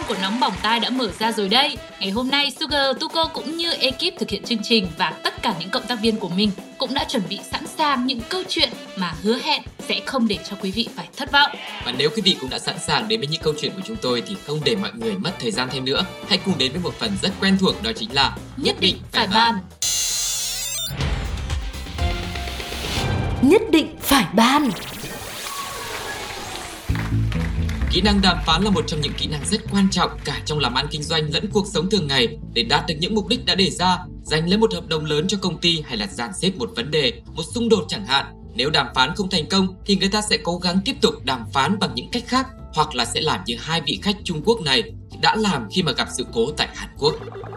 gian của nóng bỏng tai đã mở ra rồi đây. Ngày hôm nay Sugar, Tuko cũng như ekip thực hiện chương trình và tất cả những cộng tác viên của mình cũng đã chuẩn bị sẵn sàng những câu chuyện mà hứa hẹn sẽ không để cho quý vị phải thất vọng. Và nếu quý vị cũng đã sẵn sàng đến với những câu chuyện của chúng tôi thì không để mọi người mất thời gian thêm nữa. Hãy cùng đến với một phần rất quen thuộc đó chính là Nhất định phải bàn. Nhất định phải ban Kỹ năng đàm phán là một trong những kỹ năng rất quan trọng cả trong làm ăn kinh doanh lẫn cuộc sống thường ngày để đạt được những mục đích đã đề ra, giành lấy một hợp đồng lớn cho công ty hay là dàn xếp một vấn đề, một xung đột chẳng hạn. Nếu đàm phán không thành công thì người ta sẽ cố gắng tiếp tục đàm phán bằng những cách khác hoặc là sẽ làm như hai vị khách Trung Quốc này đã làm khi mà gặp sự cố tại Hàn Quốc.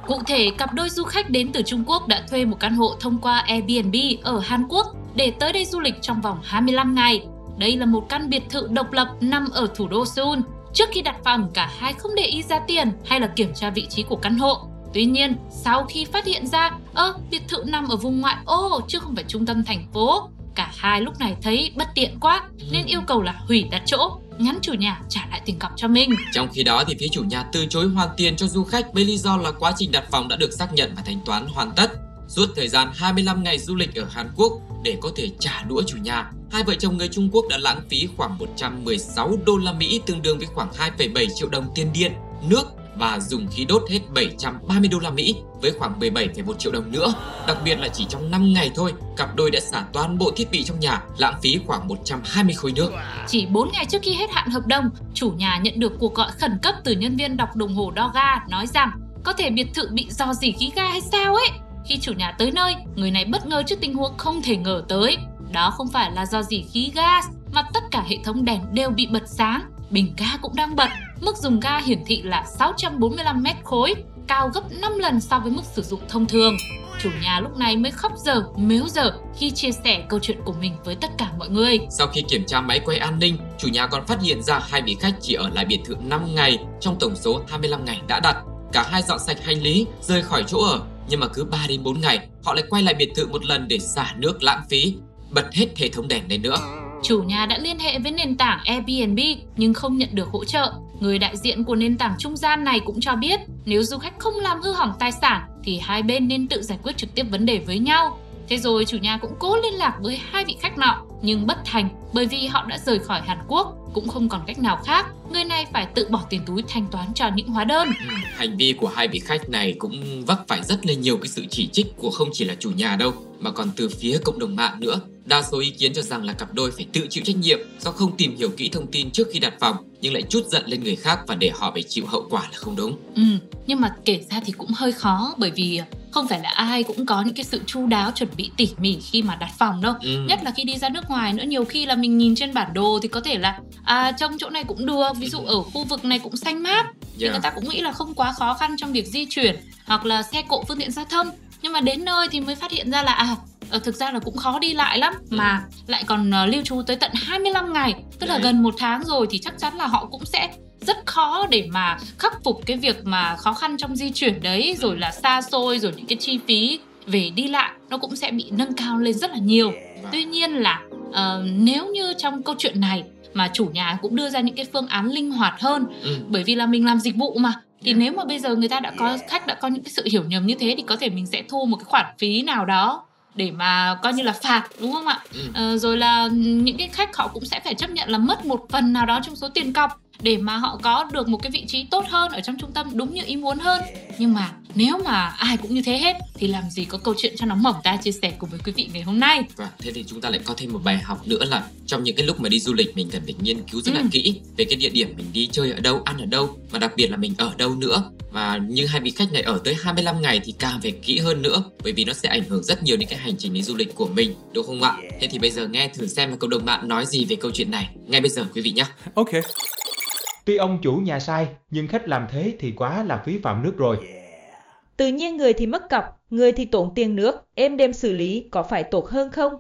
Cụ thể, cặp đôi du khách đến từ Trung Quốc đã thuê một căn hộ thông qua Airbnb ở Hàn Quốc để tới đây du lịch trong vòng 25 ngày. Đây là một căn biệt thự độc lập nằm ở thủ đô Seoul. Trước khi đặt phòng, cả hai không để ý giá tiền hay là kiểm tra vị trí của căn hộ. Tuy nhiên, sau khi phát hiện ra, ơ, biệt thự nằm ở vùng ngoại ô chứ không phải trung tâm thành phố, cả hai lúc này thấy bất tiện quá nên yêu cầu là hủy đặt chỗ, nhắn chủ nhà trả lại tiền cọc cho mình. Trong khi đó thì phía chủ nhà từ chối hoàn tiền cho du khách với lý do là quá trình đặt phòng đã được xác nhận và thanh toán hoàn tất. Suốt thời gian 25 ngày du lịch ở Hàn Quốc để có thể trả đũa chủ nhà, hai vợ chồng người Trung Quốc đã lãng phí khoảng 116 đô la Mỹ tương đương với khoảng 2,7 triệu đồng tiền điện, nước và dùng khí đốt hết 730 đô la Mỹ với khoảng 17,1 triệu đồng nữa. Đặc biệt là chỉ trong 5 ngày thôi, cặp đôi đã xả toàn bộ thiết bị trong nhà, lãng phí khoảng 120 khối nước. Chỉ 4 ngày trước khi hết hạn hợp đồng, chủ nhà nhận được cuộc gọi khẩn cấp từ nhân viên đọc đồng hồ đo ga nói rằng có thể biệt thự bị dò dỉ khí ga hay sao ấy. Khi chủ nhà tới nơi, người này bất ngờ trước tình huống không thể ngờ tới. Đó không phải là do dỉ khí gas, mà tất cả hệ thống đèn đều bị bật sáng, bình ga cũng đang bật. Mức dùng ga hiển thị là 645 mét khối, cao gấp 5 lần so với mức sử dụng thông thường. Chủ nhà lúc này mới khóc dở, mếu dở khi chia sẻ câu chuyện của mình với tất cả mọi người. Sau khi kiểm tra máy quay an ninh, chủ nhà còn phát hiện ra hai vị khách chỉ ở lại biệt thự 5 ngày trong tổng số 25 ngày đã đặt. Cả hai dọn sạch hành lý, rời khỏi chỗ ở, nhưng mà cứ 3 đến 4 ngày, họ lại quay lại biệt thự một lần để xả nước lãng phí, bật hết hệ thống đèn lên nữa. Chủ nhà đã liên hệ với nền tảng Airbnb nhưng không nhận được hỗ trợ. Người đại diện của nền tảng trung gian này cũng cho biết nếu du khách không làm hư hỏng tài sản thì hai bên nên tự giải quyết trực tiếp vấn đề với nhau. Thế rồi chủ nhà cũng cố liên lạc với hai vị khách nọ, nhưng bất thành, bởi vì họ đã rời khỏi Hàn Quốc, cũng không còn cách nào khác. Người này phải tự bỏ tiền túi thanh toán cho những hóa đơn. Hành vi của hai vị khách này cũng vấp phải rất là nhiều cái sự chỉ trích của không chỉ là chủ nhà đâu, mà còn từ phía cộng đồng mạng nữa. Đa số ý kiến cho rằng là cặp đôi phải tự chịu trách nhiệm do không tìm hiểu kỹ thông tin trước khi đặt phòng nhưng lại chút giận lên người khác và để họ phải chịu hậu quả là không đúng. Ừ, nhưng mà kể ra thì cũng hơi khó bởi vì không phải là ai cũng có những cái sự chu đáo chuẩn bị tỉ mỉ khi mà đặt phòng đâu Ừ. nhất là khi đi ra nước ngoài nữa nhiều khi là mình nhìn trên bản đồ thì có thể là à trông chỗ này cũng được ví dụ ở khu vực này cũng xanh mát thì Yeah. người ta cũng nghĩ là không quá khó khăn trong việc di chuyển hoặc là xe cộ phương tiện giao thông nhưng mà đến nơi thì mới phát hiện ra là à thực ra là cũng khó đi lại lắm mà lại còn ờ, lưu trú tới tận 25 ngày tức là gần một tháng rồi thì chắc chắn là họ cũng sẽ rất khó để mà khắc phục cái việc mà khó khăn trong di chuyển đấy rồi là xa xôi rồi những cái chi phí về đi lại nó cũng sẽ bị nâng cao lên rất là nhiều. Tuy nhiên là ờ, nếu như trong câu chuyện này mà chủ nhà cũng đưa ra những cái phương án linh hoạt hơn Ừ. bởi vì là mình làm dịch vụ mà thì Yeah. nếu mà bây giờ người ta đã có khách đã có những cái sự hiểu nhầm như thế thì có thể mình sẽ thu một cái khoản phí nào đó để mà coi như là phạt đúng không ạ Ừ. Ờ, rồi là những cái khách họ cũng sẽ phải chấp nhận là mất một phần nào đó trong số tiền cọc để mà họ có được một cái vị trí tốt hơn ở trong trung tâm đúng như ý muốn hơn nhưng mà nếu mà ai cũng như thế hết thì làm gì có câu chuyện cho nó mỏng tai chia sẻ cùng với quý vị ngày hôm nay Và thế thì chúng ta lại có thêm một bài học nữa là trong những cái lúc mà đi du lịch mình cần phải nghiên cứu rất là Ừ. kỹ về cái địa điểm mình đi chơi ở đâu, ăn ở đâu và đặc biệt là mình ở đâu nữa. Và như hai vị khách này ở tới 25 ngày thì càng phải kỹ hơn nữa bởi vì nó sẽ ảnh hưởng rất nhiều đến cái hành trình đi du lịch của mình, đúng không ạ? Thế thì bây giờ nghe thử xem là cộng đồng mạng nói gì về câu chuyện này ngay bây giờ quý vị nhé. Ok Tuy ông chủ nhà sai, nhưng khách làm thế thì quá là phí phạm nước rồi. Tự nhiên người thì mất cọc, người thì tốn tiền nước, em đem xử lý có phải tốt hơn không?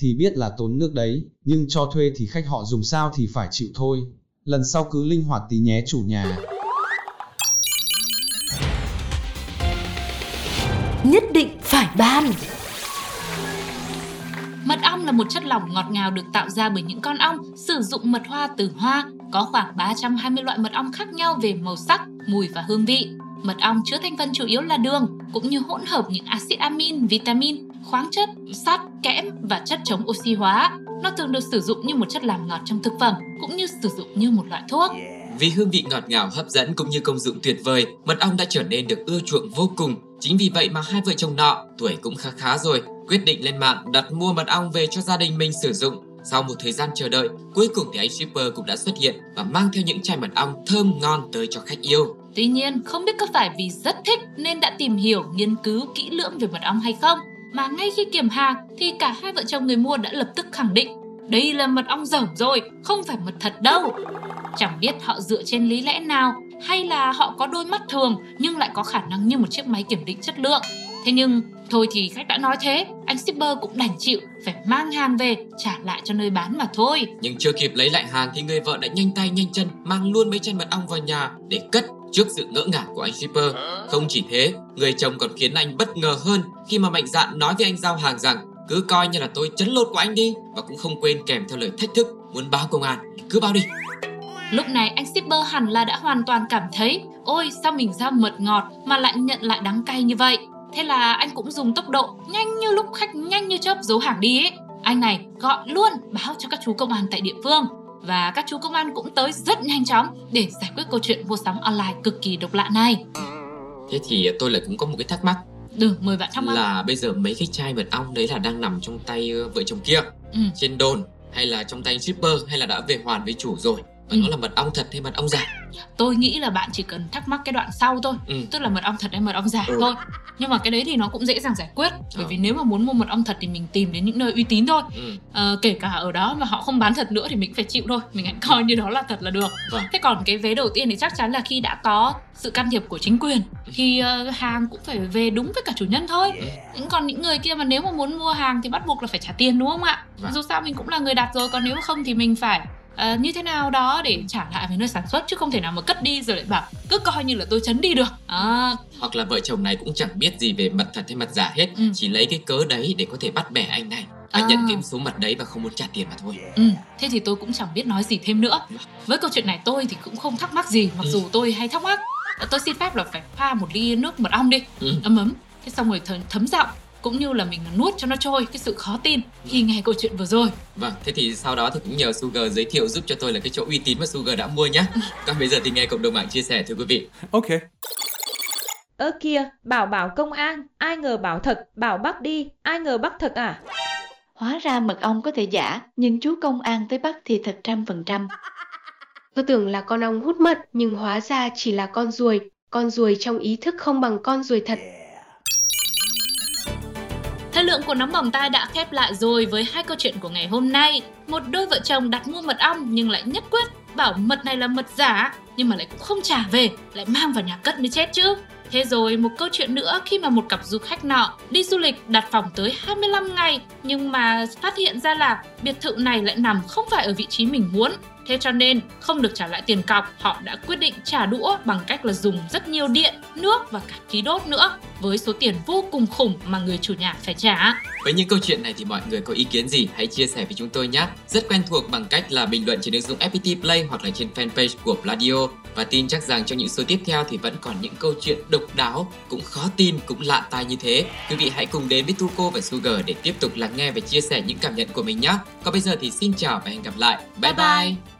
thì biết là tốn nước đấy, nhưng cho thuê thì khách họ dùng sao thì phải chịu thôi. Lần sau cứ linh hoạt tí nhé chủ nhà. Nhất định phải ban Mật ong là một chất lỏng ngọt ngào được tạo ra bởi những con ong sử dụng mật hoa từ hoa. Có khoảng 320 loại mật ong khác nhau về màu sắc, mùi và hương vị. Mật ong chứa thành phần chủ yếu là đường, cũng như hỗn hợp những axit amin, vitamin, khoáng chất, sắt, kẽm và chất chống oxy hóa. Nó thường được sử dụng như một chất làm ngọt trong thực phẩm, cũng như sử dụng như một loại thuốc. Vì hương vị ngọt ngào hấp dẫn cũng như công dụng tuyệt vời, mật ong đã trở nên được ưa chuộng vô cùng. Chính vì vậy mà hai vợ chồng nọ, tuổi cũng khá khá rồi, quyết định lên mạng đặt mua mật ong về cho gia đình mình sử dụng. Sau một thời gian chờ đợi, cuối cùng thì anh shipper cũng đã xuất hiện và mang theo những chai mật ong thơm ngon tới cho khách yêu. Tuy nhiên, không biết có phải vì rất thích nên đã tìm hiểu, nghiên cứu kỹ lưỡng về mật ong hay không, mà ngay khi kiểm hàng thì cả hai vợ chồng người mua đã lập tức khẳng định đây là mật ong dởm rồi, không phải mật thật đâu. Chẳng biết họ dựa trên lý lẽ nào hay là họ có đôi mắt thường nhưng lại có khả năng như một chiếc máy kiểm định chất lượng. Thế nhưng, thôi thì khách đã nói thế, anh shipper cũng đành chịu phải mang hàng về trả lại cho nơi bán mà thôi. Nhưng chưa kịp lấy lại hàng thì người vợ đã nhanh tay nhanh chân mang luôn mấy chai mật ong vào nhà để cất trước sự ngỡ ngàng của anh shipper. Không chỉ thế, người chồng còn khiến anh bất ngờ hơn khi mà mạnh dạn nói với anh giao hàng rằng cứ coi như là tôi chấn lột của anh đi và cũng không quên kèm theo lời thách thức muốn báo công an cứ báo đi Lúc này anh shipper hẳn là đã hoàn toàn cảm thấy Ôi sao mình giao mật ngọt mà lại nhận lại đắng cay như vậy? Thế là anh cũng dùng tốc độ nhanh như lúc khách nhanh như chớp giấu hàng đi ấy. Anh này gọi luôn báo cho các chú công an tại địa phương. Và các chú công an cũng tới rất nhanh chóng Để giải quyết câu chuyện mua sắm online cực kỳ độc lạ này. Thế thì tôi lại cũng có một cái thắc mắc. Được mời bạn thắc mắc. Là bây giờ mấy cái chai mật ong đấy là đang nằm trong tay ờ, vợ chồng kia? Ừ. trên đồn hay là trong tay shipper hay là đã về hoàn với chủ rồi và Ừ. nó là mật ong thật hay mật ong giả Tôi nghĩ là bạn chỉ cần thắc mắc cái đoạn sau thôi ừ. Tức là mật ong thật hay mật ong giả Ừ. thôi Nhưng mà cái đấy thì nó cũng dễ dàng giải quyết Bởi Ờ. vì nếu mà muốn mua mật ong thật thì mình tìm đến những nơi uy tín thôi Ừ. Ờ, kể cả ở đó mà họ không bán thật nữa thì mình phải chịu thôi mình hãy coi như đó là thật là được Vâng. thế còn cái vế đầu tiên thì chắc chắn là khi đã có sự can thiệp của chính quyền thì ờ, hàng cũng phải về đúng với cả chủ nhân thôi những còn những người kia mà nếu mà muốn mua hàng thì bắt buộc là phải trả tiền đúng không ạ Vâng. dù sao mình cũng là người đặt rồi còn nếu không thì mình phải ờ, như thế nào đó để trả lại với nơi sản xuất chứ không thể nào mà cất đi rồi lại bảo cứ coi như là tôi chấn đi được à, hoặc là vợ chồng này cũng chẳng biết gì về mật thật hay mật giả hết Ừ. chỉ lấy cái cớ đấy để có thể bắt bẻ anh này và À. nhận cái số mật đấy và không muốn trả tiền mà thôi Ừ, thế thì tôi cũng chẳng biết nói gì thêm nữa. Với câu chuyện này tôi thì cũng không thắc mắc gì, mặc Ừ. dù tôi hay thắc mắc. Ờ, Tôi xin phép là phải pha một ly nước mật ong đi, Ừ. ấm ấm. Thế xong rồi thấm, thấm giọng, cũng như là mình nuốt cho nó trôi cái sự khó tin khi nghe câu chuyện vừa rồi. Vâng, thế thì sau đó thì cũng nhờ Sugar giới thiệu giúp cho tôi là cái chỗ uy tín mà Sugar đã mua nhé. Còn bây giờ thì nghe cộng đồng mạng chia sẻ thưa quý vị. Okay. Ơ kìa, bảo bảo công an, ai ngờ bảo thật, bảo bắt đi, ai ngờ bắt thật à? Hóa ra mật ong có thể giả, nhưng chú công an tới bắt thì thật trăm phần trăm. Tôi tưởng là con ong hút mật nhưng hóa ra chỉ là con ruồi. Con ruồi trong ý thức không bằng con ruồi thật. Lượng của nóng bỏng tai đã khép lại rồi với hai câu chuyện của ngày hôm nay. Một đôi vợ chồng đặt mua mật ong nhưng lại nhất quyết bảo mật này là mật giả nhưng mà lại cũng không trả về, lại mang vào nhà cất mới chết chứ. Thế rồi một câu chuyện nữa khi mà một cặp du khách nọ đi du lịch đặt phòng tới 25 ngày nhưng mà phát hiện ra là biệt thự này lại nằm không phải ở vị trí mình muốn. Thế cho nên không được trả lại tiền cọc, họ đã quyết định trả đũa bằng cách là dùng rất nhiều điện, nước và cả khí đốt nữa với số tiền vô cùng khủng mà người chủ nhà phải trả. Với những câu chuyện này thì mọi người có ý kiến gì hãy chia sẻ với chúng tôi nhé. Rất quen thuộc bằng cách là bình luận trên ứng dụng FPT Play hoặc là trên fanpage của Pladio. Và tin chắc rằng trong những số tiếp theo thì vẫn còn những câu chuyện độc đáo, cũng khó tin, cũng lạ tai như thế. Quý vị hãy cùng đến với Tuko và Sugar để tiếp tục lắng nghe và chia sẻ những cảm nhận của mình nhé. Còn bây giờ thì xin chào và hẹn gặp lại. Bye Bye bye! bye.